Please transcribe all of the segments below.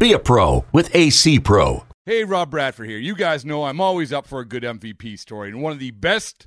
Be a pro with AC Pro. Hey, Rob Bradford here. You guys know I'm always up for a good MVP story, and one of the best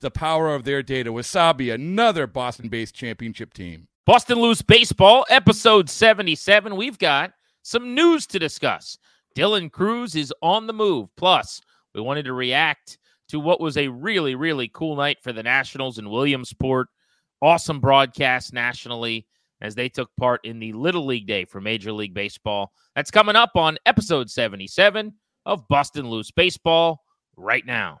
the power of their data. Wasabi, another Boston based championship team. Bustin' Loose Baseball, episode 77. We've got some news to discuss. Dylan Crews is on the move. Plus, we wanted to react to what was a really, really cool night for the Nationals in Williamsport. Awesome broadcast nationally as they took part in the Little League Day for Major League Baseball. That's coming up on episode 77 of Bustin' Loose Baseball right now.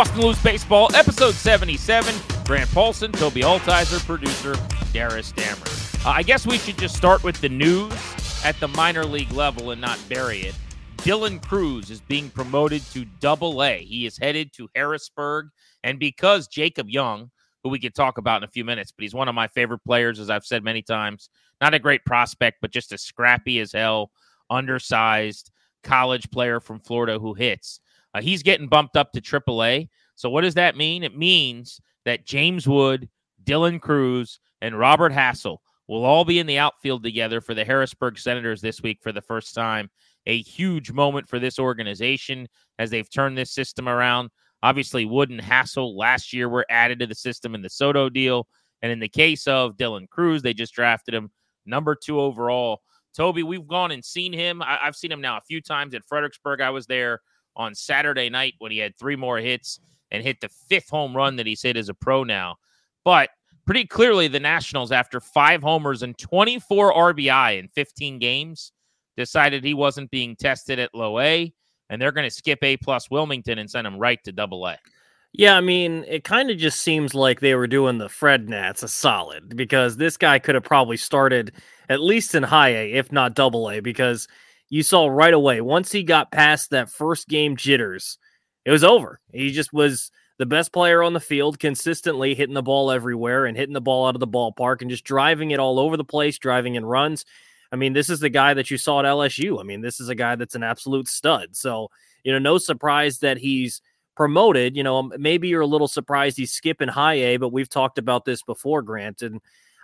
Bustin' Loose Baseball, episode 77. Grant Paulsen, Tobi Altizer, producer Darius Dammer. Uh, I guess we should just start with the news at the minor league level and not bury it. Dylan Crews is being promoted to double A. He is headed to Harrisburg. And because Jacob Young, who we could talk about in a few minutes, but he's one of my favorite players, as I've said many times, not a great prospect, but just a scrappy as hell, undersized college player from Florida who hits. Uh, he's getting bumped up to AAA. So what does that mean? It means that James Wood, Dylan Crews, and Robert Hassell will all be in the outfield together for the Harrisburg Senators this week for the first time. A huge moment for this organization as they've turned this system around. Obviously, Wood and Hassell last year were added to the system in the Soto deal. And in the case of Dylan Crews, they just drafted him number two overall. Tobi, we've gone and seen him. I- have seen him now a few times at Fredericksburg. I was there on Saturday night when he had three more hits and hit the fifth home run that he's hit as a pro now. But pretty clearly, the Nationals, after five homers and 24 RBI in 15 games, decided he wasn't being tested at low A, and they're going to skip A plus Wilmington and send him right to double A. Yeah, I mean, it kind of just seems like they were doing the Fred Nats a solid because this guy could have probably started at least in high A, if not double A, because you saw right away once he got past that first game jitters, it was over. He just was the best player on the field, consistently hitting the ball everywhere and hitting the ball out of the ballpark and just driving it all over the place, driving in runs. I mean, this is the guy that you saw at LSU. I mean, this is a guy that's an absolute stud. So, you know, no surprise that he's promoted. You know, maybe you're a little surprised he's skipping high A, but we've talked about this before, Grant. And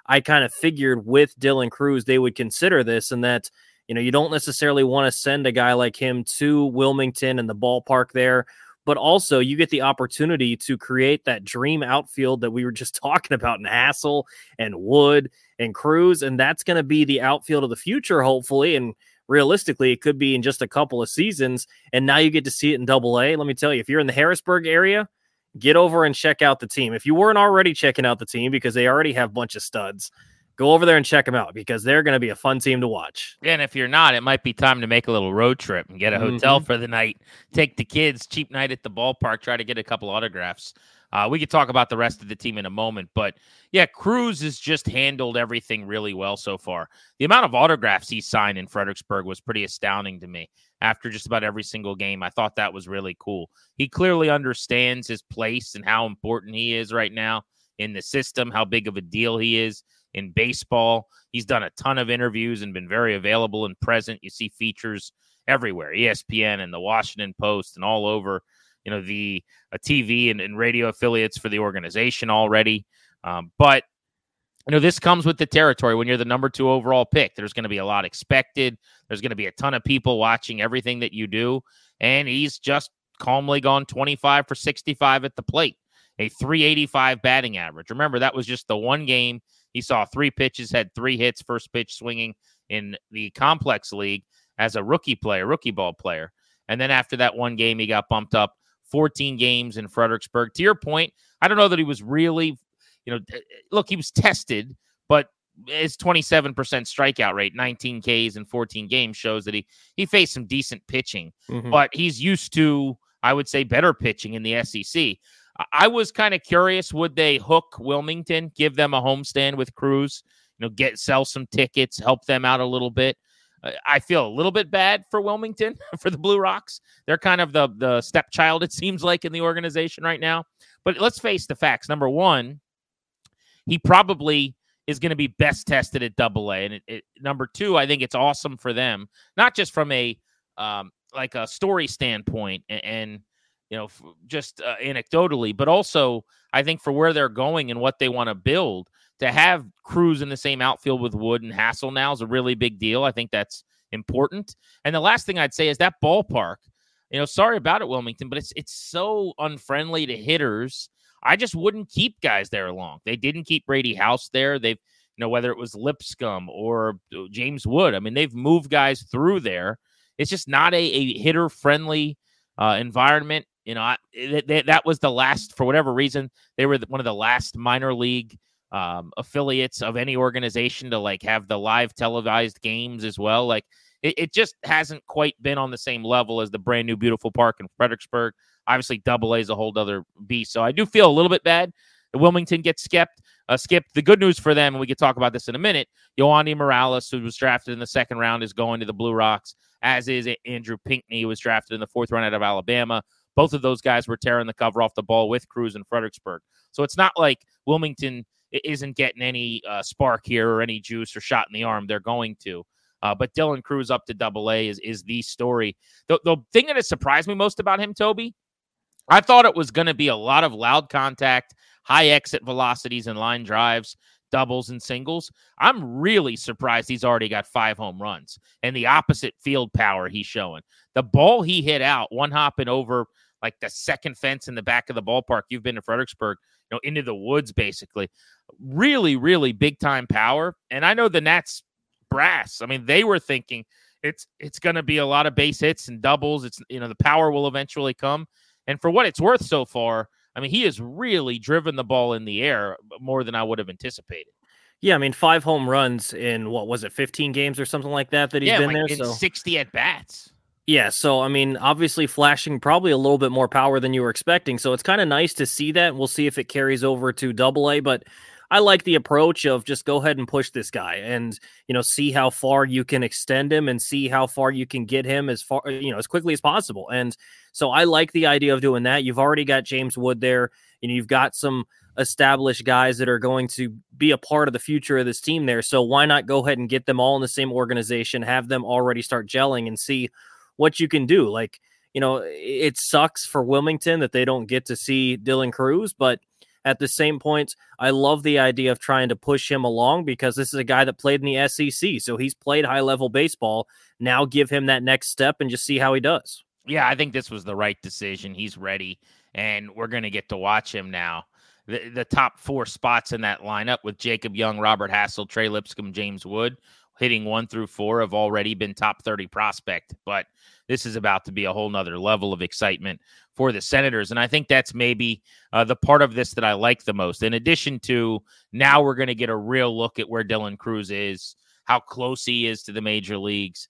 I kind of figured with Dylan Crews, they would consider this and that you know, you don't necessarily want to send a guy like him to Wilmington and the ballpark there, but also you get the opportunity to create that dream outfield that we were just talking about in Hassell and Wood and Crews. And that's going to be the outfield of the future, hopefully. And realistically, it could be in just a couple of seasons. And now you get to see it in double A. Let me tell you, if you're in the Harrisburg area, get over and check out the team. If you weren't already checking out the team because they already have a bunch of studs, go over there and check them out because they're going to be a fun team to watch. And if you're not, it might be time to make a little road trip and get a hotel mm-hmm. for the night. Take the kids, cheap night at the ballpark, try to get a couple autographs. Uh, we could talk about the rest of the team in a moment, but yeah, Crews has just handled everything really well so far. The amount of autographs he signed in Fredericksburg was pretty astounding to me. After just about every single game, I thought that was really cool. He clearly understands his place and how important he is right now in the system, how big of a deal he is in baseball. He's done a ton of interviews and been very available and present. You see features everywhere, ESPN and the Washington Post and all over you know the uh, TV and, and, radio affiliates for the organization already. Um, but you know this comes with the territory when you're the number two overall pick. There's going to be a lot expected. There's going to be a ton of people watching everything that you do, and he's just calmly gone 25 for 65 at the plate, a 385 batting average. Remember that was just the one game he saw three pitches, had three hits, first pitch swinging in the complex league as a rookie player, rookie ball player. And then after that one game, he got bumped up 14 games in Fredericksburg. To your point, I don't know that he was really, you know, look, he was tested, but his 27% strikeout rate, 19 Ks in 14 games shows that he he faced some decent pitching, mm-hmm. but he's used to, I would say, better pitching in the SEC. I was kind of curious would they hook Wilmington, give them a homestand with Crews, you know, get sell some tickets, help them out a little bit. I feel a little bit bad for Wilmington for the Blue Rocks. They're kind of the the stepchild it seems like in the organization right now. But let's face the facts. Number one, he probably is going to be best tested at Double A, and it, it, number two, I think it's awesome for them, not just from a um, like a story standpoint and, and you know just uh, anecdotally, but also I think for where they're going and what they want to build to have Crews in the same outfield with Wood and Hassell now is a really big deal. I think that's important. And the last thing I'd say is that ballpark. You know, sorry about it, Wilmington, but it's it's so unfriendly to hitters. I just wouldn't keep guys there long. They didn't keep Brady House there. They've you know whether it was Lipscomb or uh, James Wood. I mean, they've moved guys through there. It's just not a, a hitter friendly uh, environment. You know, I, that was the last for whatever reason they were one of the last minor league um, affiliates of any organization to like have the live televised games as well. Like it, it, just hasn't quite been on the same level as the brand new beautiful park in Fredericksburg. Obviously, Double A is a whole other beast. So I do feel a little bit bad. The Wilmington gets skipped. Uh, skipped. The good news for them, and we could talk about this in a minute. Yohandy Morales, who was drafted in the second round, is going to the Blue Rocks. As is Andrew Pinckney, who was drafted in the fourth round out of Alabama. Both of those guys were tearing the cover off the ball with Crews and Fredericksburg. So it's not like Wilmington isn't getting any uh, spark here or any juice or shot in the arm. They're going to. Uh, but Dylan Crews up to double A is, is the story. The, the thing that has surprised me most about him, Tobi, I thought it was going to be a lot of loud contact, high exit velocities and line drives, doubles and singles. I'm really surprised he's already got five home runs and the opposite field power he's showing. The ball he hit out, one hopping over like the second fence in the back of the ballpark. You've been to Fredericksburg, you know, into the woods basically. Really, really big time power. And I know the Nats brass. I mean, they were thinking it's it's going to be a lot of base hits and doubles. It's you know the power will eventually come. And for what it's worth so far, I mean, he has really driven the ball in the air more than I would have anticipated. Yeah, I mean, five home runs in what was it, 15 games or something like that that he's yeah, been like there. so 60 at bats. Yeah, so I mean, obviously flashing probably a little bit more power than you were expecting. So it's kind of nice to see that. We'll see if it carries over to double A, but I like the approach of just go ahead and push this guy and you know see how far you can extend him and see how far you can get him as far you know as quickly as possible. And so I like the idea of doing that. You've already got James Wood there. You know, you've got some established guys that are going to be a part of the future of this team there. So why not go ahead and get them all in the same organization, have them already start gelling and see what you can do. Like, you know, it sucks for Wilmington that they don't get to see Dylan Crews, but at the same point, I love the idea of trying to push him along because this is a guy that played in the SEC. So he's played high level baseball. Now give him that next step and just see how he does. Yeah, I think this was the right decision. He's ready, and we're going to get to watch him now. The, the top four spots in that lineup with Jacob Young, Robert Hassell, Trey Lipscomb, James Wood hitting one through four have already been top 30 prospect, but this is about to be a whole nother level of excitement for the Senators. And I think that's maybe uh, the part of this that I like the most. In addition to now we're going to get a real look at where Dylan Crews is, how close he is to the major leagues.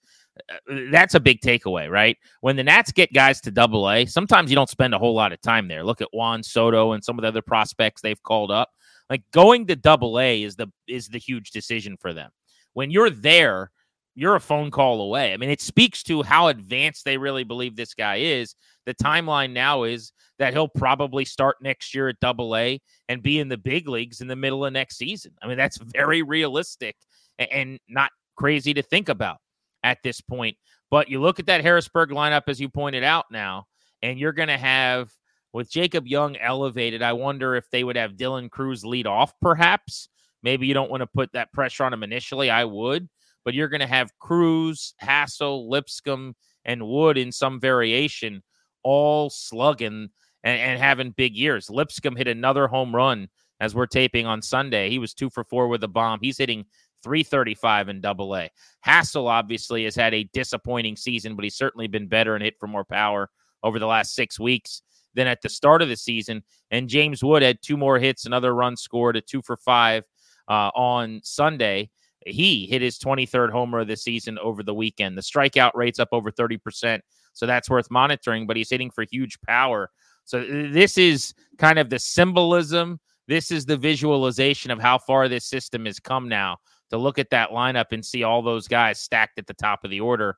uh, that's a big takeaway, right? When the Nats get guys to double A, sometimes you don't spend a whole lot of time there. Look at Juan Soto and some of the other prospects they've called up. Like going to double A is the is the huge decision for them. When you're there, you're a phone call away. I mean, it speaks to how advanced they really believe this guy is. The timeline now is that he'll probably start next year at double A and be in the big leagues in the middle of next season. I mean, that's very realistic and not crazy to think about at this point. But you look at that Harrisburg lineup, as you pointed out now, and you're going to have with Jacob Young elevated. I wonder if they would have Dylan Crews lead off, perhaps. Maybe you don't want to put that pressure on him initially. I would but you're going to have Crews, Hassell, Lipscomb, and Wood in some variation all slugging and, and, having big years. Lipscomb hit another home run as we're taping on Sunday. He was two for four with a bomb. He's hitting 335 in double A. Hassell obviously has had a disappointing season, but he's certainly been better and hit for more power over the last six weeks than at the start of the season. And James Wood had two more hits, another run scored, a two for five uh, on Sunday he hit his 23rd homer of the season over the weekend. The strikeout rate's up over 30%. So that's worth monitoring, but he's hitting for huge power. So this is kind of the symbolism. This is the visualization of how far this system has come now to look at that lineup and see all those guys stacked at the top of the order,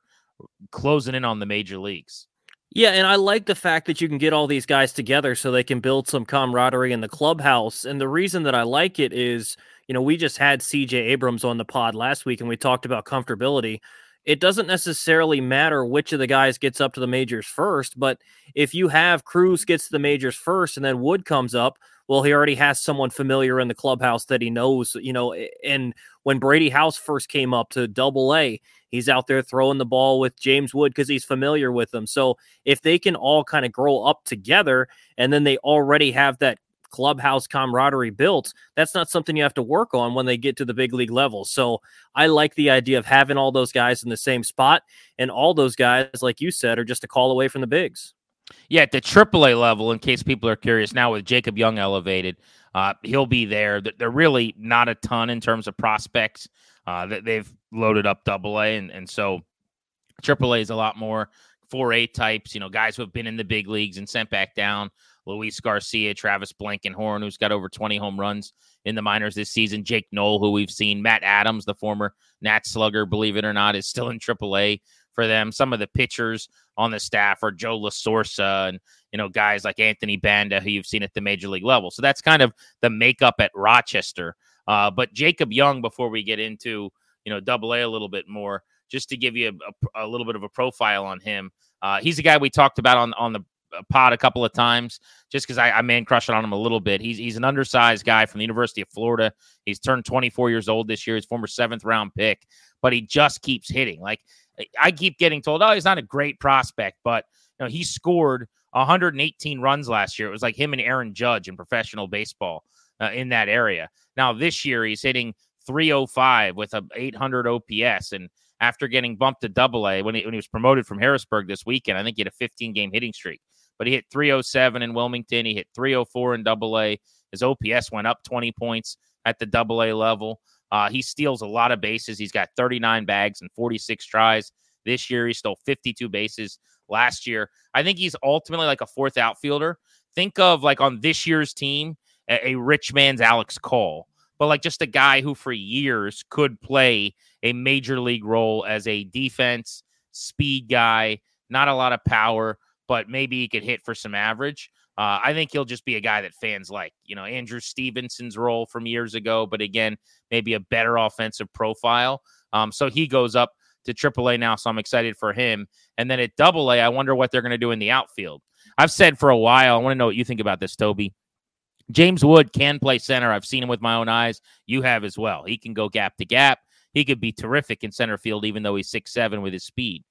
closing in on the major leagues. Yeah, and I like the fact that you can get all these guys together so they can build some camaraderie in the clubhouse. And the reason that I like it is you know, we just had CJ Abrams on the pod last week and we talked about comfortability. It doesn't necessarily matter which of the guys gets up to the majors first, but if you have Crews gets to the majors first and then Wood comes up, well, he already has someone familiar in the clubhouse that he knows, you know. And when Brady House first came up to double A, he's out there throwing the ball with James Wood because he's familiar with them. So if they can all kind of grow up together and then they already have that clubhouse camaraderie built, that's not something you have to work on when they get to the big league level. So I like the idea of having all those guys in the same spot. And all those guys, like you said, are just a call away from the bigs. Yeah, at the AAA level, in case people are curious, now with Jacob Young elevated, uh, he'll be there. They're really not a ton in terms of prospects. Uh, that they've loaded up Double A, and and so AAA is a lot more 4A types. You know, guys who have been in the big leagues and sent back down. Luis Garcia, Travis Blankenhorn, who's got over 20 home runs in the minors this season. Jake Noll, who we've seen. Matt Adams, the former Nat slugger, believe it or not, is still in AAA for them. Some of the pitchers on the staff are Joe LaSorsa and, you know, guys like Anthony Banda, who you've seen at the major league level. So that's kind of the makeup at Rochester. Uh, but Jacob Young, before we get into, you know, double A a little bit more, just to give you a, a, a little bit of a profile on him. Uh, he's a guy we talked about on on the pod a couple of times just because I, I man it on him a little bit. He's he's an undersized guy from the University of Florida. He's turned 24 years old this year. He's former seventh round pick, but he just keeps hitting. Like I keep getting told, oh, he's not a great prospect, but you know he scored 118 runs last year. It was like him and Aaron Judge in professional baseball uh, in that area. Now this year he's hitting 305 with a 800 OPS and after getting bumped to double A when he, when he was promoted from Harrisburg this weekend. I think he had a 15 game hitting streak but he hit 307 in Wilmington. He hit 304 in Double A. His OPS went up 20 points at the Double A level. Uh, he steals a lot of bases. He's got 39 bags and 46 tries this year. He stole 52 bases last year. I think he's ultimately like a fourth outfielder. Think of like on this year's team, a, a rich man's Alex Call, but like just a guy who for years could play a major league role as a defense speed guy, not a lot of power but maybe he could hit for some average. Uh, I think he'll just be a guy that fans like. You know, Andrew Stevenson's role from years ago, but again, maybe a better offensive profile. Um, so he goes up to AAA now, so I'm excited for him. And then at Double A, I wonder what they're going to do in the outfield. I've said for a while. I want to know what you think about this, Tobi. James Wood can play center. I've seen him with my own eyes. You have as well. He can go gap to gap. He could be terrific in center field, even though he's six seven with his speed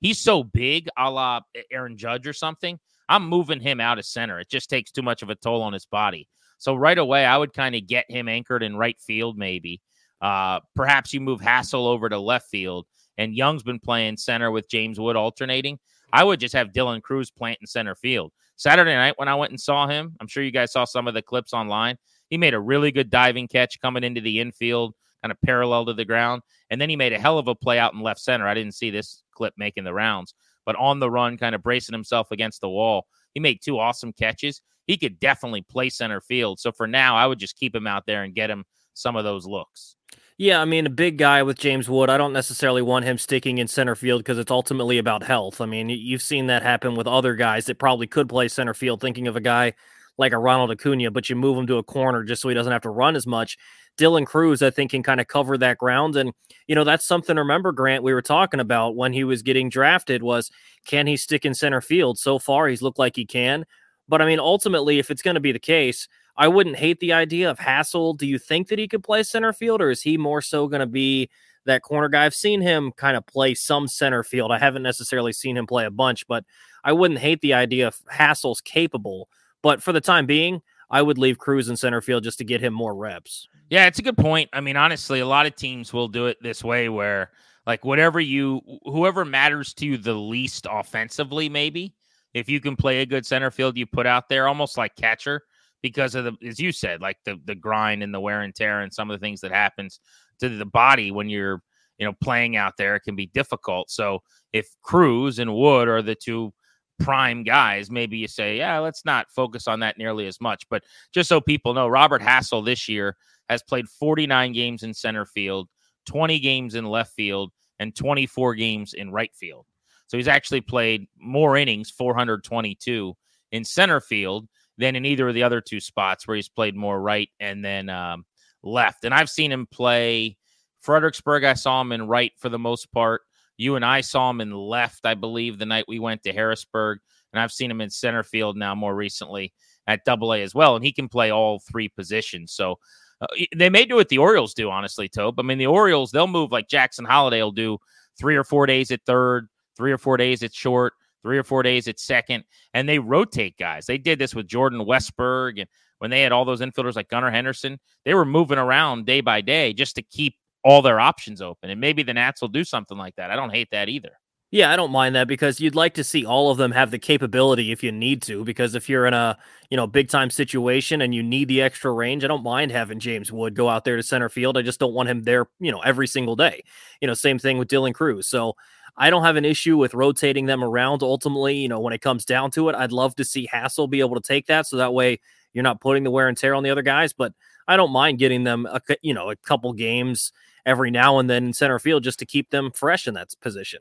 he's so big, a la Aaron Judge or something. I'm moving him out of center. It just takes too much of a toll on his body. So right away, I would kind of get him anchored in right field, maybe. Uh, perhaps you move Hassell over to left field, and Young's been playing center with James Wood alternating. I would just have Dylan Crews plant in center field. Saturday night when I went and saw him, I'm sure you guys saw some of the clips online. He made a really good diving catch coming into the infield, kind of parallel to the ground. And then he made a hell of a play out in left center. I didn't see this clip making the rounds, but on the run, kind of bracing himself against the wall. He made two awesome catches. He could definitely play center field. So for now, I would just keep him out there and get him some of those looks. Yeah, I mean, a big guy with James Wood. I don't necessarily want him sticking in center field because it's ultimately about health. I mean, you've seen that happen with other guys that probably could play center field. Thinking of a guy like a Ronald Acuna, but you move him to a corner just so he doesn't have to run as much. Dylan Crews, I think, can kind of cover that ground. And, you know, that's something, remember, Grant, we were talking about when he was getting drafted was can he stick in center field? So far, he's looked like he can. But I mean, ultimately, if it's going to be the case, I wouldn't hate the idea of Hassell. Do you think that he could play center field, or is he more so going to be that corner guy? I've seen him kind of play some center field. I haven't necessarily seen him play a bunch, but I wouldn't hate the idea if Hassell's capable. But for the time being, I would leave Crews in center field just to get him more reps. Yeah, it's a good point. I mean, honestly, a lot of teams will do it this way where like whatever you whoever matters to you the least offensively, maybe, if you can play a good center field you put out there, almost like catcher because of the as you said, like the the grind and the wear and tear and some of the things that happens to the body when you're you know playing out there it can be difficult. So if Crews and Wood are the two prime guys, maybe you say, yeah, let's not focus on that nearly as much. But just so people know, Robert Hassell this year has played 49 games in center field, 20 games in left field, and 24 games in right field. So he's actually played more innings, 422 in center field than in either of the other two spots where he's played more right and then um, left. And I've seen him play Fredericksburg. I saw him in right for the most part. You and I saw him in left, I believe, the night we went to Harrisburg. And I've seen him in center field now more recently at double A as well. And he can play all three positions. So uh, they may do what the Orioles do, honestly, Tope. I mean, the Orioles, they'll move like Jackson Holliday will do three or four days at third, three or four days at short, three or four days at second, and they rotate guys. They did this with Jordan Westburg and when they had all those infielders like Gunnar Henderson, they were moving around day by day just to keep all their options open. And maybe the Nats will do something like that. I don't hate that either. Yeah, I don't mind that because you'd like to see all of them have the capability if you need to. Because if you're in a you know big time situation and you need the extra range, I don't mind having James Wood go out there to center field. I just don't want him there, you know, every single day. You know, same thing with Dylan Crews. So I don't have an issue with rotating them around. Ultimately, you know, when it comes down to it, I'd love to see Hassell be able to take that, so that way you're not putting the wear and tear on the other guys. But I don't mind getting them, a, you know, a couple games every now and then in center field just to keep them fresh in that position.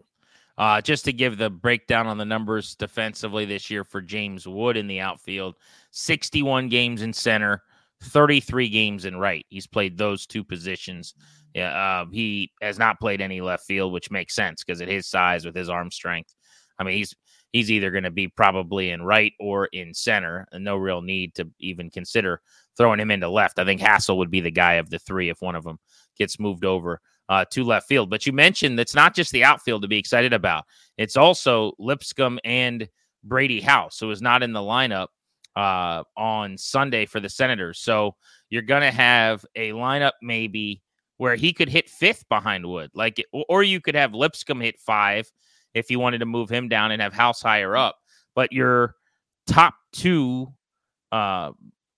Uh, just to give the breakdown on the numbers defensively this year for James Wood in the outfield 61 games in center, 33 games in right. He's played those two positions. Yeah, uh, he has not played any left field, which makes sense because at his size, with his arm strength, I mean, he's he's either going to be probably in right or in center, and no real need to even consider throwing him into left. I think Hassell would be the guy of the three if one of them gets moved over uh, to left field. But you mentioned it's not just the outfield to be excited about; it's also Lipscomb and Brady House, who is not in the lineup uh, on Sunday for the Senators. So you're going to have a lineup maybe where he could hit fifth behind Wood, like, or you could have Lipscomb hit five if you wanted to move him down and have House higher up. But your top two uh,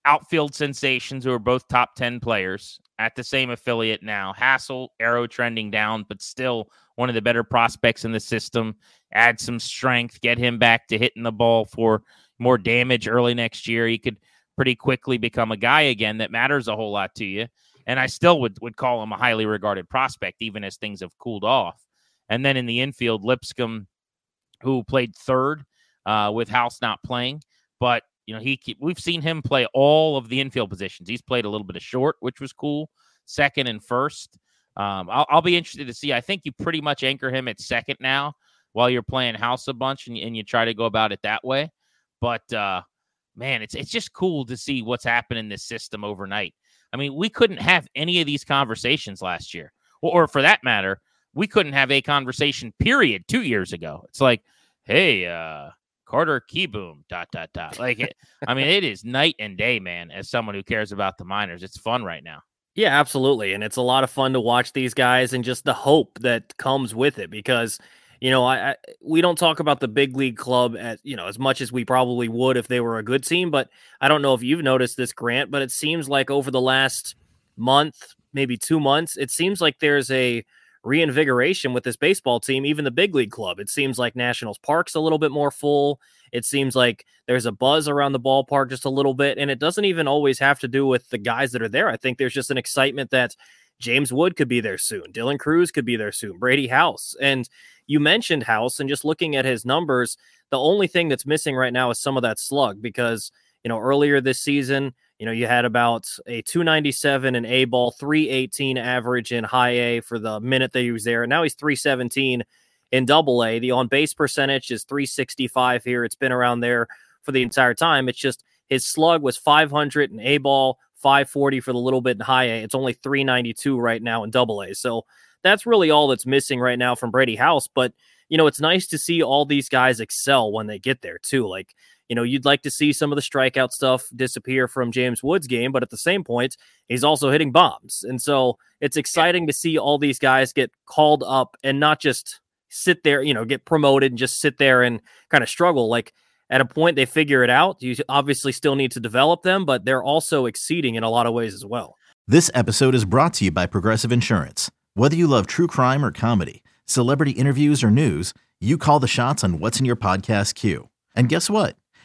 outfield sensations who are both top 10 players at the same affiliate now. Hassell, arrow trending down, but still one of the better prospects in the system. Add some strength, get him back to hitting the ball for more damage early next year. He could pretty quickly become a guy again that matters a whole lot to you. And I still would, would call him a highly regarded prospect, even as things have cooled off. And then in the infield, Lipscomb, who played third uh, with House not playing, but you know, he we've seen him play all of the infield positions. He's played a little bit of short, which was cool, second and first. Um, I'll, I'll, be interested to see. I think you pretty much anchor him at second now while you're playing house a bunch and, and you try to go about it that way. But uh, man, it's it's just cool to see what's happened in this system overnight. I mean, we couldn't have any of these conversations last year, or, or for that matter, we couldn't have a conversation. Period. Two years ago, it's like, hey, uh, Carter Kieboom, dot, dot, dot. Like, it, I mean, it is night and day, man, as someone who cares about the minors. It's fun right now. Yeah, absolutely. And it's a lot of fun to watch these guys and just the hope that comes with it because, you know, I, I we don't talk about the big league club as, you know, as much as we probably would if they were a good team. But I don't know if you've noticed this, Grant, but it seems like over the last month, maybe two months, it seems like there's a reinvigoration with this baseball team, even the big league club. It seems like Nationals Park's a little bit more full. It seems like there's a buzz around the ballpark just a little bit. And it doesn't even always have to do with the guys that are there. I think there's just an excitement that James Wood could be there soon. Dylan Crews could be there soon. Brady House. And you mentioned House, and just looking at his numbers, the only thing that's missing right now is some of that slug because, you know, earlier this season, you know, you had about a 297 in A ball, 318 average in high A for the minute that he was there. And now he's 317 in double A. The on base percentage is 365 here. It's been around there for the entire time. It's just his slug was 500 in A ball, 540 for the little bit in high A. It's only 392 right now in double A. So that's really all that's missing right now from Brady House. But, you know, it's nice to see all these guys excel when they get there, too. Like, you know, you'd like to see some of the strikeout stuff disappear from James Woods' game, but at the same point, he's also hitting bombs. And so it's exciting to see all these guys get called up and not just sit there, you know, get promoted and just sit there and kind of struggle. Like at a point, they figure it out. You obviously still need to develop them, but they're also exceeding in a lot of ways as well. This episode is brought to you by Progressive Insurance. Whether you love true crime or comedy, celebrity interviews or news, you call the shots on what's in your podcast queue. And guess what?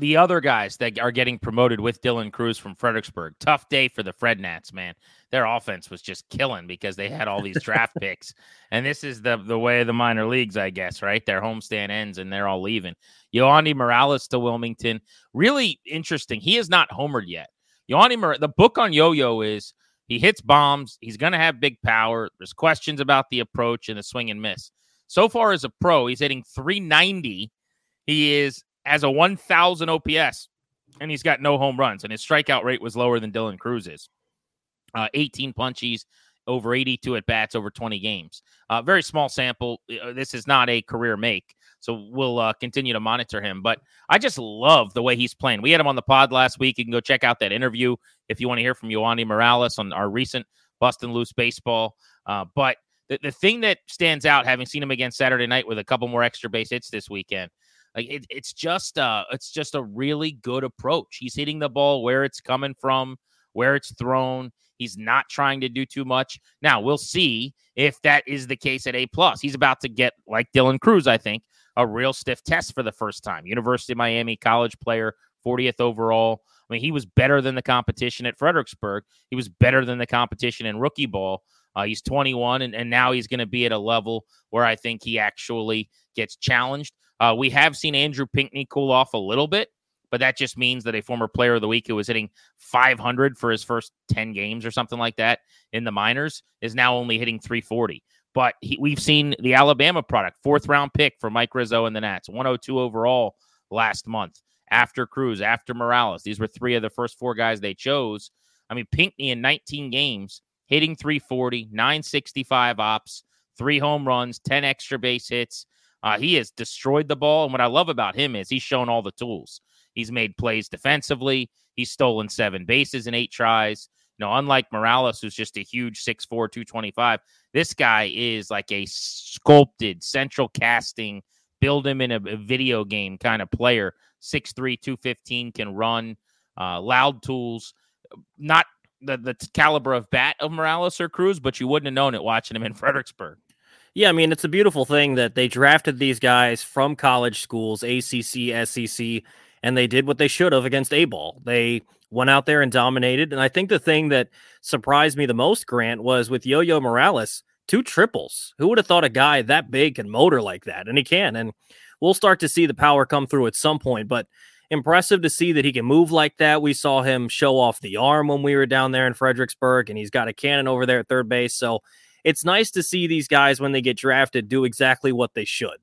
The other guys that are getting promoted with Dylan Crews from Fredericksburg. Tough day for the Fred Nats, man. Their offense was just killing because they had all these draft picks. And this is the the way of the minor leagues, I guess, right? Their homestand ends and they're all leaving. Yohandy Morales to Wilmington. Really interesting. He is not homered yet. Yohandy Mor- the book on Yo-Yo is he hits bombs. He's going to have big power. There's questions about the approach and the swing and miss. So far as a pro, he's hitting 390. He is has a 1,000 OPS, and he's got no home runs, and his strikeout rate was lower than Dylan Crews's. Uh, 18 punchies, over 82 at bats over 20 games. Uh, very small sample. Uh, this is not a career make, so we'll uh, continue to monitor him. But I just love the way he's playing. We had him on the pod last week. You can go check out that interview if you want to hear from Yohandy Morales on our recent Bustin' Loose Baseball. Uh, but the, the thing that stands out, having seen him again Saturday night with a couple more extra base hits this weekend, like it, it's just uh it's just a really good approach. He's hitting the ball where it's coming from, where it's thrown. He's not trying to do too much. Now we'll see if that is the case at A plus. He's about to get like Dylan Crews, I think, a real stiff test for the first time. University of Miami college player, 40th overall. I mean, he was better than the competition at Fredericksburg. He was better than the competition in rookie ball. Uh, he's 21, and, and now he's going to be at a level where I think he actually gets challenged. Uh, we have seen Andrew Pinckney cool off a little bit, but that just means that a former player of the week who was hitting 500 for his first 10 games or something like that in the minors is now only hitting 340. But he, we've seen the Alabama product, fourth round pick for Mike Rizzo and the Nats, 102 overall last month after Crews, after Morales. These were three of the first four guys they chose. I mean, Pinckney in 19 games, hitting 340, 965 ops, three home runs, 10 extra base hits. Uh, he has destroyed the ball. And what I love about him is he's shown all the tools. He's made plays defensively. He's stolen seven bases in eight tries. You know, unlike Morales, who's just a huge 6'4, 225, this guy is like a sculpted central casting build him in a, a video game kind of player. 6'3, 215, can run, uh, loud tools, not the, the caliber of bat of Morales or Crews, but you wouldn't have known it watching him in Fredericksburg. Yeah, I mean, it's a beautiful thing that they drafted these guys from college schools, ACC, SEC, and they did what they should have against A ball. They went out there and dominated. And I think the thing that surprised me the most, Grant, was with Yo Yo Morales, two triples. Who would have thought a guy that big can motor like that? And he can. And we'll start to see the power come through at some point. But impressive to see that he can move like that. We saw him show off the arm when we were down there in Fredericksburg, and he's got a cannon over there at third base. So it's nice to see these guys when they get drafted do exactly what they should.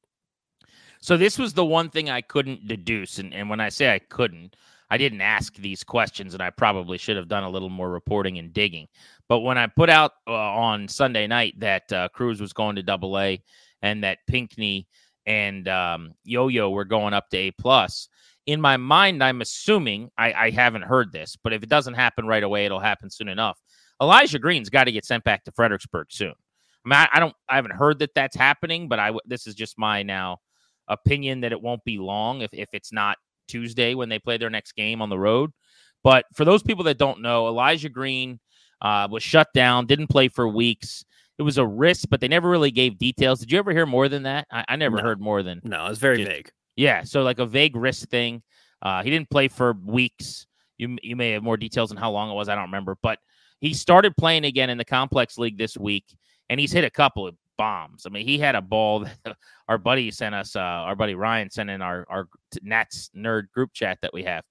So this was the one thing I couldn't deduce, and, and when I say I couldn't, I didn't ask these questions, and I probably should have done a little more reporting and digging. But when I put out uh, on Sunday night that uh, Crews was going to Double A, and that Pinckney and um, Yo Yo were going up to A plus, in my mind, I'm assuming I, I haven't heard this, but if it doesn't happen right away, it'll happen soon enough. Elijah Green's got to get sent back to Fredericksburg soon. I mean, I, I, don't, I haven't heard that that's happening, but I this is just my now opinion that it won't be long if if it's not Tuesday when they play their next game on the road. But for those people that don't know, Elijah Green uh, was shut down, didn't play for weeks. It was a risk, but they never really gave details. Did you ever hear more than that? I, I never no. heard more than no. It was very just, vague. Yeah, so like a vague wrist thing. Uh, he didn't play for weeks. You you may have more details on how long it was. I don't remember, but he started playing again in the complex league this week, and he's hit a couple of bombs. I mean, he had a ball that our buddy sent us. Uh, our buddy Ryan sent in our our Nats nerd group chat that we have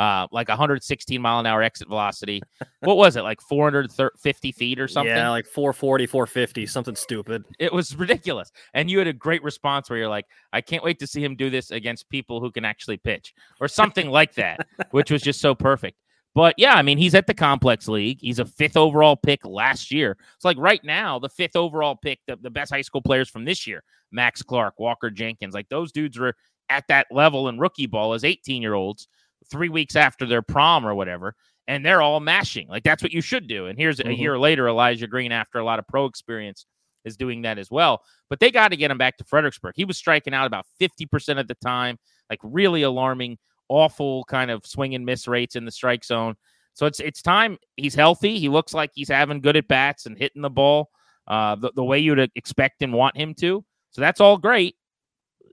uh, like 116 mile an hour exit velocity. what was it, like 450 feet or something? Yeah, like 440, 450, something stupid. It was ridiculous. And you had a great response where you're like, I can't wait to see him do this against people who can actually pitch or something like that, which was just so perfect. But yeah, I mean, he's at the complex league. He's a fifth overall pick last year. It's like right now, the fifth overall pick, the, the best high school players from this year, Max Clark, Walker Jenkins, like those dudes were at that level in rookie ball as 18 year olds three weeks after their prom or whatever, and they're all mashing. Like that's what you should do. And here's mm-hmm. a year later, Elijah Green, after a lot of pro experience, is doing that as well. But they got to get him back to Fredericksburg. He was striking out about 50% of the time, like really alarming, awful kind of swing and miss rates in the strike zone. So it's it's time. He's healthy. He looks like he's having good at bats and hitting the ball uh, the, the way you'd expect and want him to. So that's all great.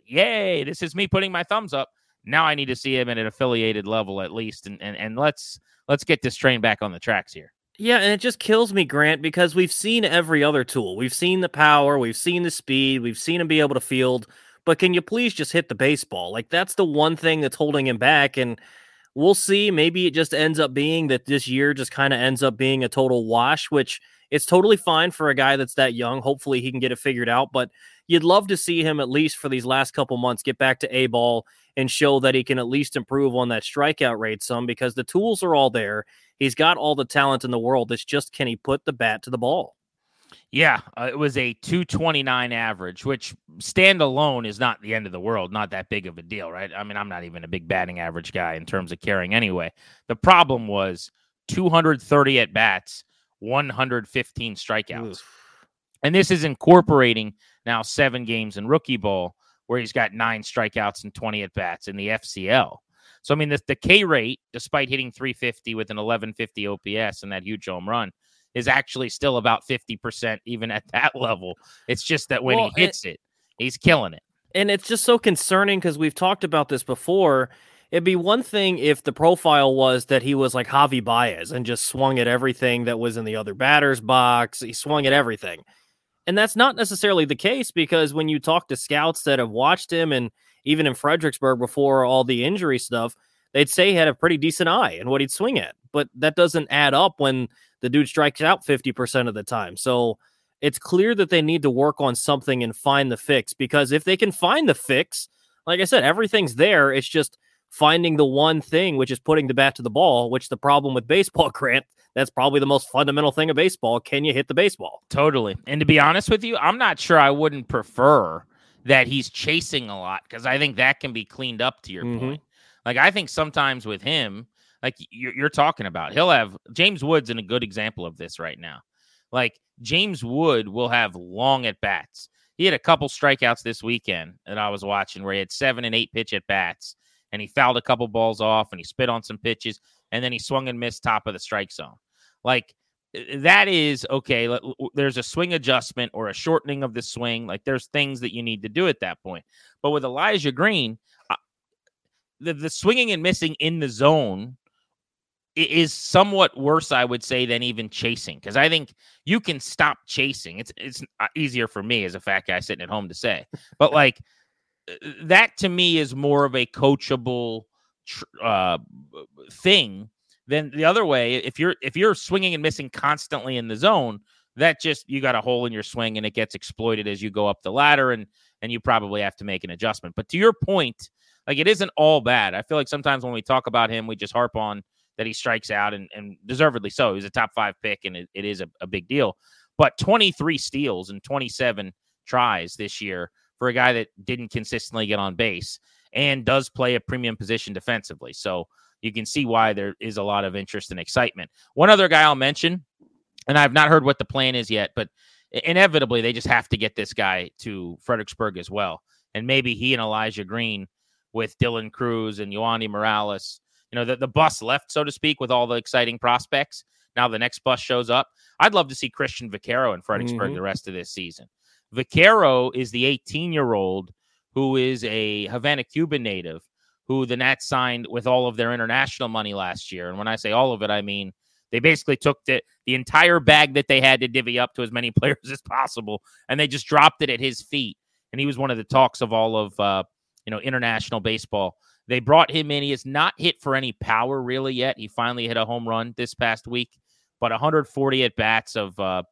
Yay. This is me putting my thumbs up. Now I need to see him at an affiliated level at least, and and, and let's let's get this train back on the tracks here. Yeah, and it just kills me, Grant, because we've seen every other tool. We've seen the power, we've seen the speed, we've seen him be able to field. But can you please just hit the baseball? Like that's the one thing that's holding him back. And we'll see. Maybe it just ends up being that this year just kind of ends up being a total wash, which it's totally fine for a guy that's that young. Hopefully he can get it figured out. But you'd love to see him at least for these last couple months get back to A ball and show that he can at least improve on that strikeout rate some because the tools are all there. He's got all the talent in the world. It's just can he put the bat to the ball? Yeah, uh, it was a 229 average, which standalone is not the end of the world, not that big of a deal, right? I mean, I'm not even a big batting average guy in terms of carrying anyway. The problem was 230 at bats, 115 strikeouts. Oof. And this is incorporating now seven games in rookie ball where he's got nine strikeouts and 20 at bats in the FCL. So, I mean, the, the K rate, despite hitting 350 with an 1150 OPS and that huge home run, is actually still about 50% even at that level. It's just that when well, he hits it, it, he's killing it. And it's just so concerning because we've talked about this before. It'd be one thing if the profile was that he was like Javi Baez and just swung at everything that was in the other batter's box. He swung at everything. And that's not necessarily the case because when you talk to scouts that have watched him and even in Fredericksburg before all the injury stuff, they'd say he had a pretty decent eye and what he'd swing at. But that doesn't add up when the dude strikes out 50% of the time. So it's clear that they need to work on something and find the fix because if they can find the fix, like I said, everything's there. It's just finding the one thing, which is putting the bat to the ball, which the problem with baseball, Grant, that's probably the most fundamental thing of baseball. Can you hit the baseball? Totally. And to be honest with you, I'm not sure I wouldn't prefer that he's chasing a lot because I think that can be cleaned up to your mm-hmm. point. Like, I think sometimes with him, like you're, you're talking about, he'll have James Wood's in a good example of this right now. Like, James Wood will have long at bats. he had a couple strikeouts this weekend that I was watching where he had seven and eight pitch at bats and he fouled a couple balls off and he spit on some pitches and then he swung and missed top of the strike zone. Like that is okay. There's a swing adjustment or a shortening of the swing. Like there's things that you need to do at that point. But with Elijah Green, the, the swinging and missing in the zone is somewhat worse, I would say, than even chasing. Because I think you can stop chasing. It's it's uh, easier for me as a fat guy sitting at home to say, but like uh, that to me is more of a coachable uh, thing than the other way. If you're if you're swinging and missing constantly in the zone, that just you got a hole in your swing and it gets exploited as you go up the ladder, and and you probably have to make an adjustment. But to your point, like it isn't all bad. I feel like sometimes when we talk about him, we just harp on that he strikes out and, and deservedly so. He's a top five pick and it, it is a, a big deal. But 23 steals and 27 tries this year for a guy that didn't consistently get on base and does play a premium position defensively. So you can see why there is a lot of interest and excitement. One other guy I'll mention, and I've not heard what the plan is yet, but inevitably they just have to get this guy to Fredericksburg as well. And maybe he and Elijah Green with Dylan Crews and Yohandy Morales you know, the, the bus left, so to speak, with all the exciting prospects. Now the next bus shows up. I'd love to see Cristhian Vaquero in Fredericksburg mm-hmm. the rest of this season. Vaquero is the 18 year old who is a Havana, Cuban native who the Nats signed with all of their international money last year. And when I say all of it, I mean they basically took the, the entire bag that they had to divvy up to as many players as possible, and they just dropped it at his feet. And he was one of the talks of all of uh, you know international baseball. They brought him in. He has not hit for any power really yet. He finally hit a home run this past week, but 140 at bats of uh,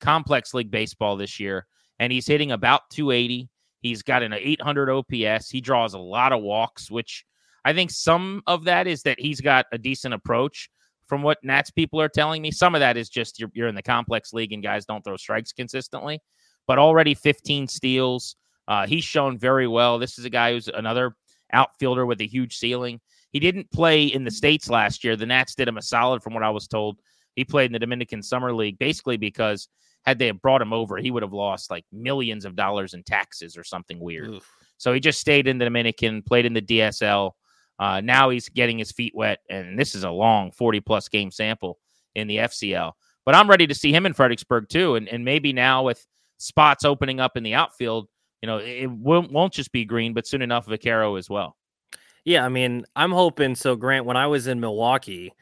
complex league baseball this year, and he's hitting about 280. He's got an 800 OPS. He draws a lot of walks, which I think some of that is that he's got a decent approach. From what Nats people are telling me, some of that is just you're, you're in the complex league and guys don't throw strikes consistently. But already 15 steals. Uh, he's shown very well. This is a guy who's another outfielder with a huge ceiling. He didn't play in the States last year. The Nats did him a solid, from what I was told. He played in the Dominican Summer League basically because had they brought him over, he would have lost like millions of dollars in taxes or something weird. Oof. So he just stayed in the Dominican, played in the DSL. Uh, now he's getting his feet wet, and this is a long 40 plus game sample in the FCL. But I'm ready to see him in Fredericksburg too. And, and maybe now with spots opening up in the outfield, you know, it won't, won't just be Green, but soon enough, Vaquero as well. Yeah, I mean, I'm hoping so. Grant, when I was in Milwaukee,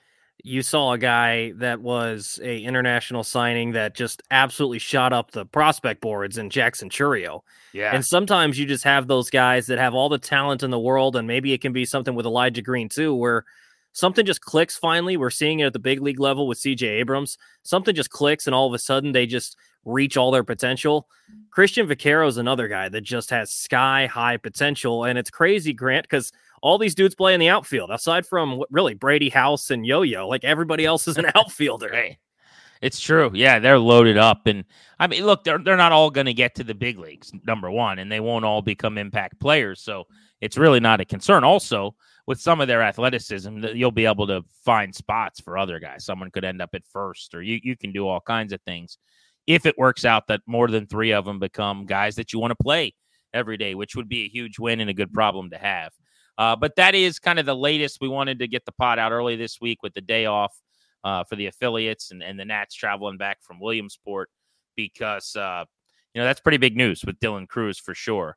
you saw a guy that was a international signing that just absolutely shot up the prospect boards in Jackson Chourio. Yeah. And sometimes you just have those guys that have all the talent in the world, and maybe it can be something with Elijah Green too, where something just clicks finally. We're seeing it at the big league level with CJ Abrams. Something just clicks, and all of a sudden they just reach all their potential. Cristhian Vaquero is another guy that just has sky high potential. And it's crazy, Grant, because all these dudes play in the outfield, aside from really Brady House and Yo Yo. Like everybody else is an outfielder. hey, it's true. Yeah, they're loaded up. And I mean, look, they're, they're not all going to get to the big leagues, number one, and they won't all become impact players. So it's really not a concern. Also, with some of their athleticism, you'll be able to find spots for other guys. Someone could end up at first, or you, you can do all kinds of things if it works out that more than three of them become guys that you want to play every day, which would be a huge win and a good problem to have. Uh, but that is kind of the latest. We wanted to get the pot out early this week with the day off uh, for the affiliates and, and the Nats traveling back from Williamsport because, uh, you know, that's pretty big news with Dylan Crews for sure.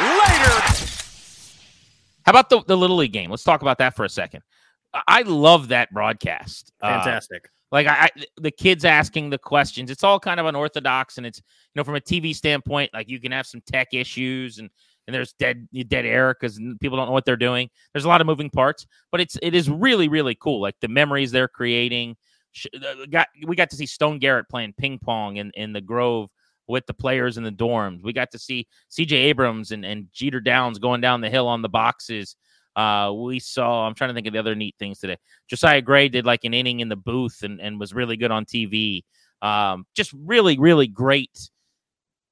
later. How about the, the Little League game? Let's talk about that for a second. I- I love that broadcast. Uh, Fantastic. like I, I, the kids asking the questions. It's all kind of unorthodox, and it's you know from a TV standpoint, like you can have some tech issues and and there's dead dead air because people don't know what they're doing. There's a lot of moving parts, but it's it is really really cool. Like the memories they're creating. Uh, Got we got to see Stone Garrett playing ping pong in in the Grove with the players in the dorms. We got to see CJ Abrams and, and Jeter Downs going down the hill on the boxes. Uh, we saw, I'm trying to think of the other neat things today. Josiah Gray did like an inning in the booth and, and was really good on TV. Um, just really, really great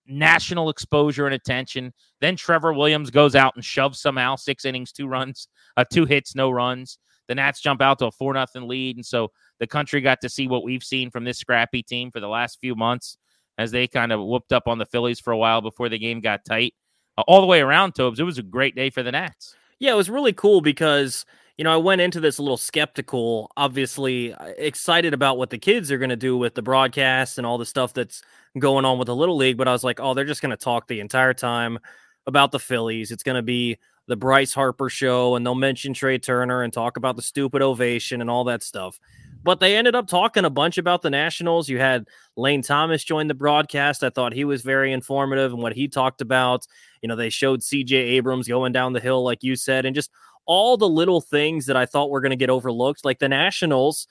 national exposure and attention. Then Trevor Williams goes out and shoves somehow six innings, two runs, uh, two hits, no runs. The Nats jump out to a four nothing lead, and so the country got to see what we've seen from this scrappy team for the last few months as they kind of whooped up on the Phillies for a while before the game got tight. Uh, all the way around, Tobes, it was a great day for the Nats. Yeah, it was really cool because you know I went into this a little skeptical, obviously uh, excited about what the kids are going to do with the broadcast and all the stuff that's going on with the little league, but I was like, oh, they're just going to talk the entire time about the Phillies. It's going to be the Bryce Harper show, and they'll mention Trea Turner and talk about the stupid ovation and all that stuff. But they ended up talking a bunch about the Nationals. You had Lane Thomas join the broadcast. I thought he was very informative and what he talked about. You know, they showed CJ Abrams going down the hill, like you said, and just all the little things that I thought were going to get overlooked. Like the Nationals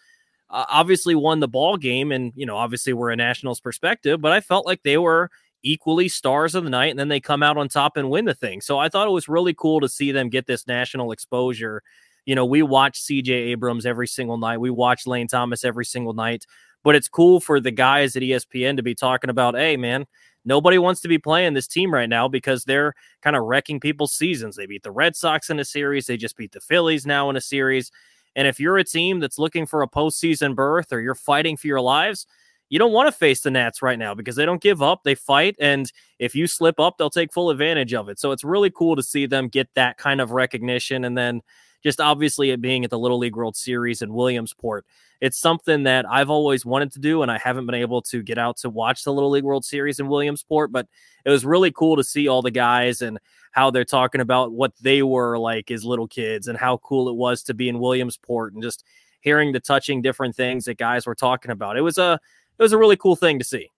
uh, obviously won the ball game, and, you know, obviously we're a Nationals perspective, but I felt like they were equally stars of the night and then they come out on top and win the thing. So I thought it was really cool to see them get this national exposure you know, we watch CJ Abrams every single night. We watch Lane Thomas every single night. But it's cool for the guys at ESPN to be talking about, hey, man, nobody wants to be playing this team right now because they're kind of wrecking people's seasons. They beat the Red Sox in a series, they just beat the Phillies now in a series. And if you're a team that's looking for a postseason berth or you're fighting for your lives, you don't want to face the Nats right now because they don't give up. They fight. And if you slip up, they'll take full advantage of it. So it's really cool to see them get that kind of recognition. And then just obviously it being at the Little League World Series in Williamsport. It's something that I've always wanted to do, and I haven't been able to get out to watch the Little League World Series in Williamsport. But it was really cool to see all the guys and how they're talking about what they were like as little kids and how cool it was to be in Williamsport and just hearing the touching different things that guys were talking about. It was a it was a really cool thing to see.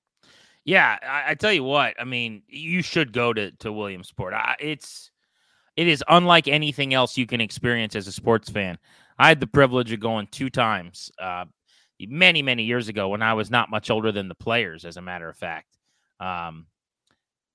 Yeah, I, I tell you what. I mean, you should go to to Williamsport. I, it's it is unlike anything else you can experience as a sports fan. I had the privilege of going two times, uh, many many years ago when I was not much older than the players. As a matter of fact, um,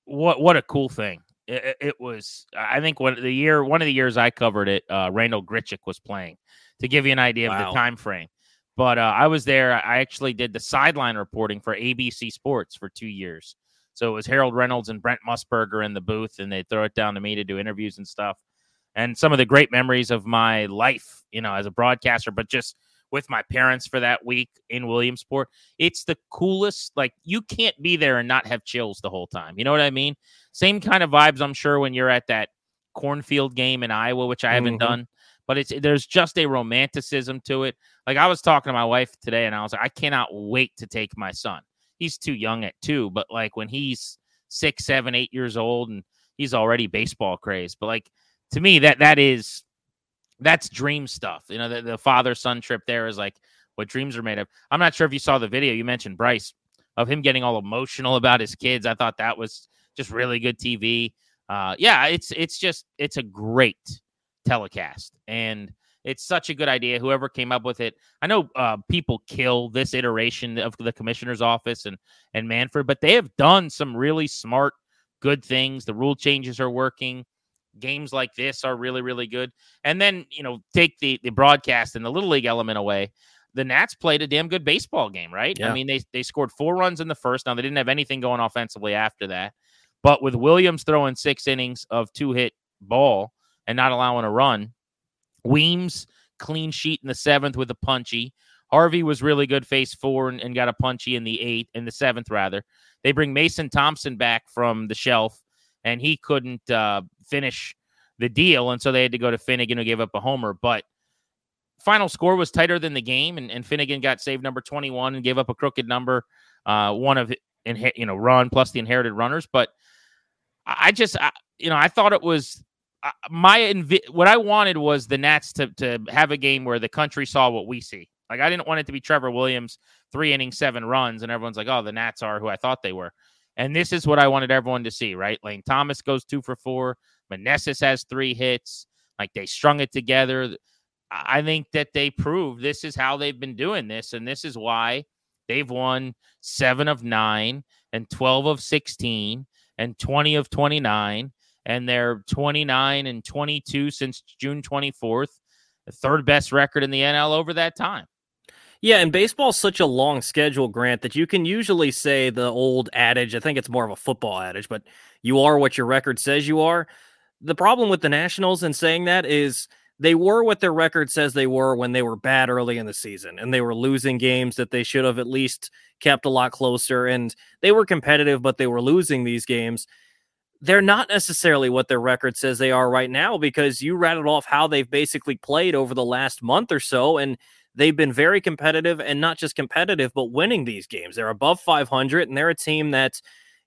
what what a cool thing! It, it- was. I think what the year one of the years I covered it, uh, Randal Grichuk was playing. To give you an idea of the time frame, but uh, I was there. I actually did the sideline reporting for ABC Sports for two years. So it was Harold Reynolds and Brent Musburger in the booth, and they throw it down to me to do interviews and stuff. And some of the great memories of my life, you know, as a broadcaster, but just with my parents for that week in Williamsport. It's the coolest. Like you can't be there and not have chills the whole time. You know what I mean? Same kind of vibes, I'm sure, when you're at that cornfield game in Iowa, which I haven't Mhm. done. But it's there's just a romanticism to it. Like I was talking to my wife today, and I was like, I cannot wait to take my son. He's too young at two, but like when he's six, seven, eight years old, and he's already baseball crazed. But like to me, that that is that's dream stuff. You know, the, the father son trip there is like what dreams are made of. I'm not sure if you saw the video you mentioned, Bryce, of him getting all emotional about his kids. I thought that was just really good TV. Uh, yeah, it's it's just it's a great telecast, and it's such a good idea. Whoever came up with it, I know uh, people kill this iteration of the commissioner's office and and Manfred, but they have done some really smart, good things. The rule changes are working. Games like this are really really good. And then you know take the the broadcast and the little league element away. the Nats played a damn good baseball game, right? Yeah. I mean, they they scored four runs in the first. Now they didn't have anything going offensively after that, but with Williams throwing six innings of two hit ball and not allowing a run, Weems clean sheet in the seventh with a punchy. Harvey was really good face four and, and got a punchy in the eighth, in the seventh rather. They bring Mason Thompson back from the shelf, and he couldn't uh, finish the deal, and so they had to go to Finnegan who gave up a homer. But final score was tighter than the game, and, and Finnegan got save number 21 and gave up a crooked number, uh, one of in you know run plus the inherited runners. But I just I, you know I thought it was my invi- what I wanted was the Nats to to have a game where the country saw what we see. Like I didn't want it to be Trevor Williams three innings, seven runs, and everyone's like, oh, the Nats are who I thought they were. And this is what I wanted everyone to see, right? Lane Thomas goes two for four. Meneses has three hits. Like they strung it together. I think that they proved this is how they've been doing this, and this is why they've won seven of nine and 12 of 16 and 20 of 29, and they're 29 and 22 since June 24th, the third best record in the NL over that time. Yeah, and baseball's such a long schedule, Grant, that you can usually say the old adage. I think it's more of a football adage, but you are what your record says you are. The problem with the Nationals in saying that is they were what their record says they were when they were bad early in the season and they were losing games that they should have at least kept a lot closer. And they were competitive, but they were losing these games. They're not necessarily what their record says they are right now because you rattled off how they've basically played over the last month or so. And they've been very competitive and not just competitive, but winning these games. They're above 500 and they're a team that,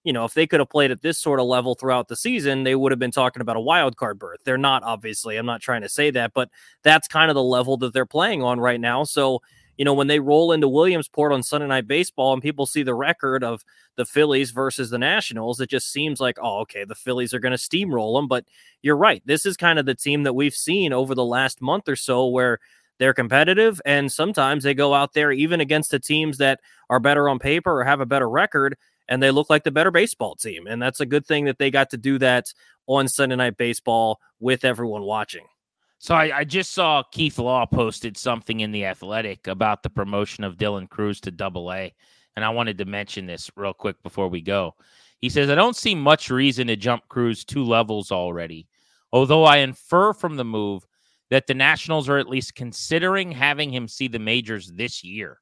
you know, if they could have played at this sort of level throughout the season, they would have been talking about a wild card berth. They're not, obviously. I'm not trying to say that, but that's kind of the level that they're playing on right now. So, you know, when they roll into Williamsport on Sunday Night Baseball and people see the record of the Phillies versus the Nationals, it just seems like, oh, okay, the Phillies are going to steamroll them. But you're right. This is kind of the team that we've seen over the last month or so where they're competitive and sometimes they go out there even against the teams that are better on paper or have a better record and they look like the better baseball team and that's a good thing that they got to do that on sunday night baseball with everyone watching so I, I, just saw Keith Law posted something in the Athletic about the promotion of Dylan Crews to Double A, and I wanted to mention this real quick before we go. He says I don't see much reason to jump Crews two levels already, although I infer from the move that the Nationals are at least considering having him see the majors this year.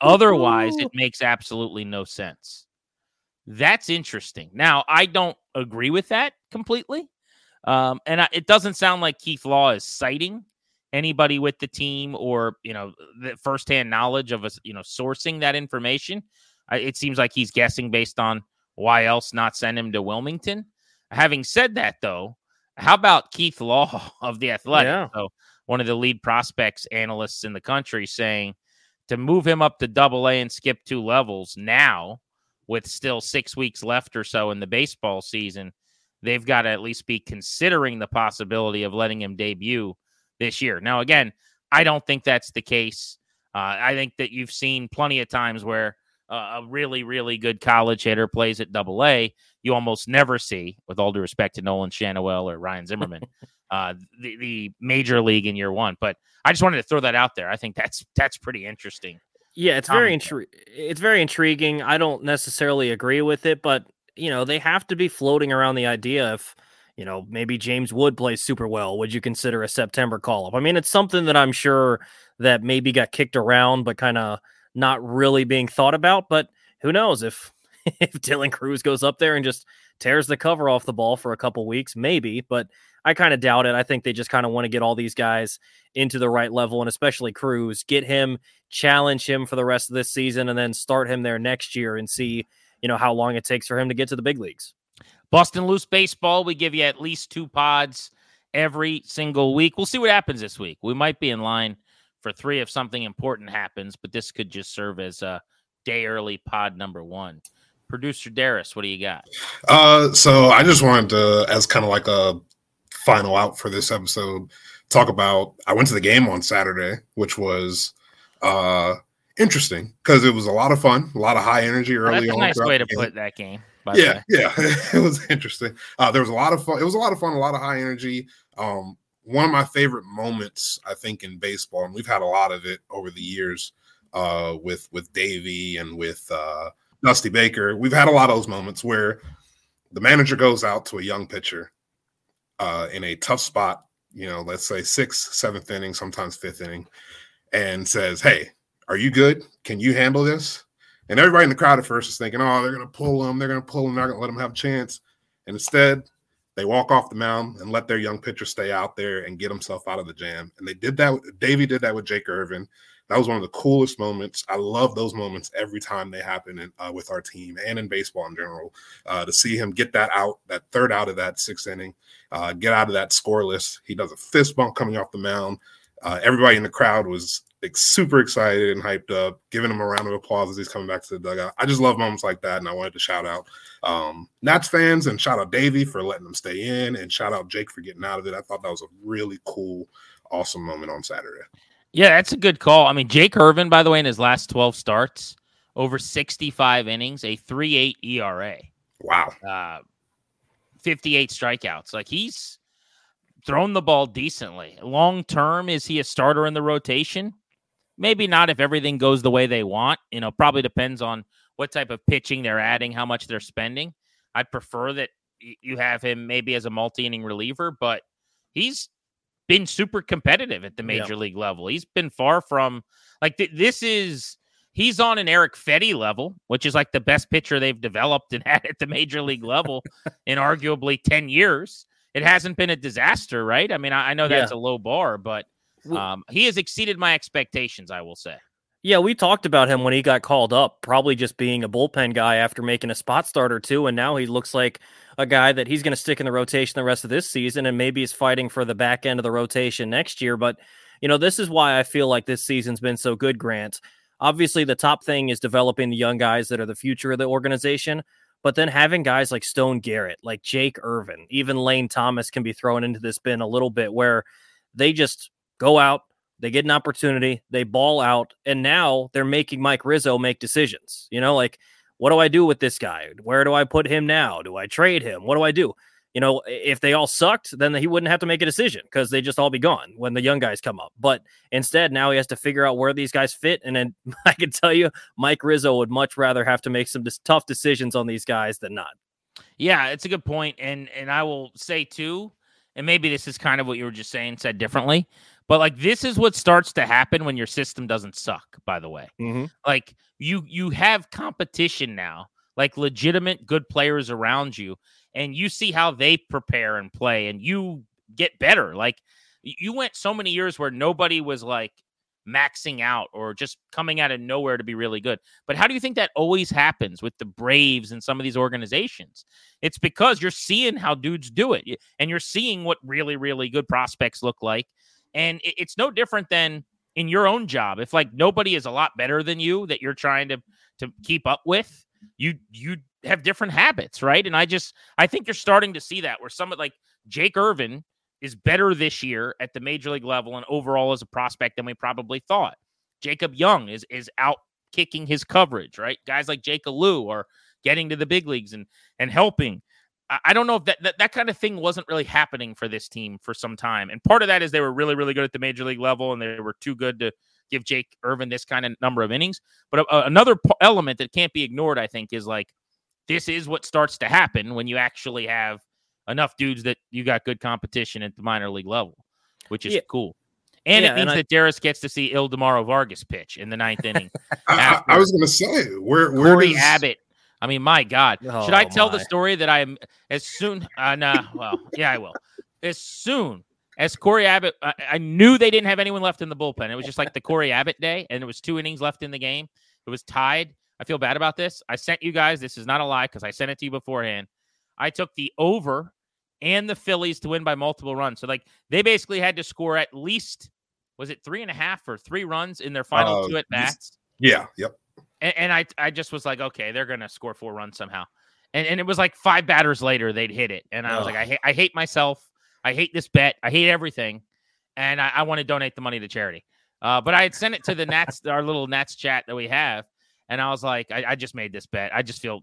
Otherwise, it makes absolutely no sense. That's interesting. Now, I don't agree with that completely. Um, and I, it doesn't sound like Keith Law is citing anybody with the team or, you know, the firsthand knowledge of us, you know, sourcing that information. I, it seems like he's guessing based on why else not send him to Wilmington. Having said that, though, how about Keith Law of the Athletic? Yeah. So one of the lead prospects analysts in the country saying to move him up to double A and skip two levels now with still six weeks left or so in the baseball season, they've got to at least be considering the possibility of letting him debut this year. Now, again, I don't think that's the case. Uh, I think that you've seen plenty of times where uh, a really, really good college hitter plays at double A. You almost never see, with all due respect to Nolan Schanuel or Ryan Zimmerman, uh, the, the major league in year one. But I just wanted to throw that out there. I think that's that's pretty interesting. Yeah, it's very intri- it's very intriguing. I don't necessarily agree with it, but you know, they have to be floating around the idea if you know, maybe James Wood plays super well. Would you consider a September call up? I mean, it's something that I'm sure that maybe got kicked around, but kind of not really being thought about. But who knows if if Dylan Crews goes up there and just tears the cover off the ball for a couple weeks, maybe. But I kind of doubt it. I think they just kind of want to get all these guys into the right level, and especially Crews, get him, challenge him for the rest of this season, and then start him there next year and see, you know, how long it takes for him to get to the big leagues. Bustin' Loose Baseball, we give you at least two pods every single week. We'll see what happens this week. We might be in line for three if something important happens, but this could just serve as a day early pod number one. Producer Darius, what do you got? Uh, so I just wanted to, as kind of like a final out for this episode, talk about. I went to the game on Saturday, which was uh interesting because it was a lot of fun, a lot of high energy early That's a on. nice way to put that game. Yeah, yeah, it was interesting. Uh, there was a lot of fun. It was a lot of fun, a lot of high energy. Um, one of my favorite moments, I think, in baseball, and we've had a lot of it over the years uh, with with Davey and with uh, Dusty Baker. We've had a lot of those moments where the manager goes out to a young pitcher uh, in a tough spot, you know, let's say sixth, seventh inning, sometimes fifth inning, and says, Hey, are you good? Can you handle this? And everybody in the crowd at first is thinking, Oh, they're going to pull him. They're going to pull him. They're not going to let him have a chance. And instead, they walk off the mound and let their young pitcher stay out there and get himself out of the jam. And they did that. Davey did that with Jake Irvin. That was one of the coolest moments. I love those moments every time they happen in, uh, with our team and in baseball in general. Uh, to see him get that out, that third out of that sixth inning, uh, get out of that scoreless. He does a fist bump coming off the mound. Uh, everybody in the crowd was super excited and hyped up, giving him a round of applause as he's coming back to the dugout. I just love moments like that, and I wanted to shout out um, Nats fans and shout out Davey for letting them stay in, and shout out Jake for getting out of it. I thought that was a really cool, awesome moment on Saturday. Yeah, that's a good call. I mean, Jake Irvin, by the way, in his last 12 starts, over 65 innings, a 3.8 ERA. Wow. Uh, 58 strikeouts. Like he's thrown the ball decently. Long term, is he a starter in the rotation? Maybe not if everything goes the way they want. You know, probably depends on what type of pitching they're adding, how much they're spending. I'd prefer that you have him maybe as a multi inning reliever, but he's been super competitive at the major yeah. league level. He's been far from like th- this is he's on an Erick Fedde level, which is like the best pitcher they've developed and had at the major league level in arguably 10 years. It hasn't been a disaster, right? I mean, I, I know that's yeah. a low bar, but um, he has exceeded my expectations, I will say. Yeah, we talked about him when he got called up, probably just being a bullpen guy after making a spot starter too, and now he looks like a guy that he's going to stick in the rotation the rest of this season and maybe is fighting for the back end of the rotation next year. But, you know, this is why I feel like this season's been so good, Grant. Obviously, the top thing is developing the young guys that are the future of the organization. But then having guys like Stone Garrett, like Jake Irvin, even Lane Thomas can be thrown into this bin a little bit where they just go out, they get an opportunity, they ball out, and now they're making Mike Rizzo make decisions. You know, like what do I do with this guy? Where do I put him now? Do I trade him? What do I do? You know, if they all sucked, then he wouldn't have to make a decision because they just all be gone when the young guys come up. But instead, now he has to figure out where these guys fit. And then I can tell you, Mike Rizzo would much rather have to make some tough decisions on these guys than not. Yeah, it's a good point, and and I will say too, and maybe this is kind of what you were just saying, said differently. But like this is what starts to happen when your system doesn't suck, by the way. Mm-hmm. Like you you have competition now, like legitimate good players around you, and you see how they prepare and play and you get better. Like you went so many years where nobody was like maxing out or just coming out of nowhere to be really good. But how do you think that always happens with the Braves and some of these organizations? It's because you're seeing how dudes do it and you're seeing what really, really good prospects look like. And it's no different than in your own job. If like nobody is a lot better than you that you're trying to to keep up with, you you have different habits, right? And I just I think you're starting to see that where someone like Jake Irvin is better this year at the major league level and overall as a prospect than we probably thought. Jacob Young is is out kicking his coverage, right? Guys like Jake Alu are getting to the big leagues and and helping. I don't know if that, that that kind of thing wasn't really happening for this team for some time. And part of that is they were really, really good at the major league level and they were too good to give Jake Irvin this kind of number of innings. But uh, another p- element that can't be ignored, I think, is like this is what starts to happen when you actually have enough dudes that you got good competition at the minor league level, which is yeah. cool. And yeah, it means and that Darius gets to see Ildemaro Vargas pitch in the ninth inning. I, I, was going to say, where, where Corey does... Abbott I mean, my God, oh, should I tell my. the story that I am as soon? Uh, nah, well, yeah, I will. As soon as Corey Abbott, I, I, knew they didn't have anyone left in the bullpen. It was just like the Corey Abbott day, and it was two innings left in the game. It was tied. I feel bad about this. I sent you guys. This is not a lie because I sent it to you beforehand. I took the over and the Phillies to win by multiple runs. So like they basically had to score at least was it three and a half or three runs in their final uh, two at bats? Yeah. Yep and, and I I just was like, okay, they're gonna score four runs somehow. And and it was like five batters later they'd hit it, and I was like, I hate I hate myself. I hate this bet. I hate everything, and I, I want to donate the money to charity. Uh, but I had sent it to the Nats, our little Nats chat that we have, and I was like, I, I just made this bet. I just feel,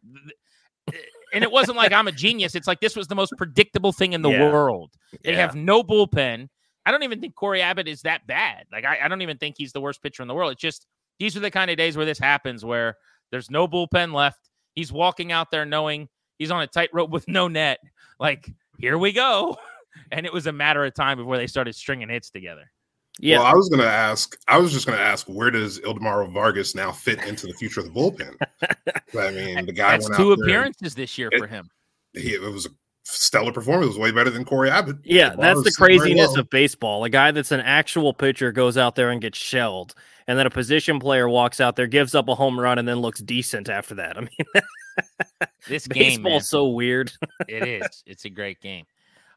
and it wasn't like I'm a genius. It's like this was the most predictable thing in the yeah. world. They yeah. have no bullpen. I don't even think Corey Abbott is that bad. Like I, I don't even think he's the worst pitcher in the world. It's just these are the kind of days where this happens where there's no bullpen left. He's walking out there knowing he's on a tightrope with no net. Like, here we go. And it was a matter of time before they started stringing hits together. Yeah. Well, I was going to ask, I was just going to ask, where does Ildemaro Vargas now fit into the future of the bullpen? I mean, the guy That's two appearances this year for him. He, it was a stellar performance. It was way better than Corey Abbott. Yeah, that's the craziness well. of baseball. A guy that's an actual pitcher goes out there and gets shelled, and then a position player walks out there, gives up a home run, and then looks decent after that. I mean, this game baseball's so weird. it is. It's a great game.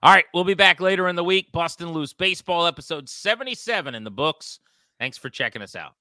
All right, we'll be back later in the week. Bustin' Loose Baseball episode 77 in the books. Thanks for checking us out.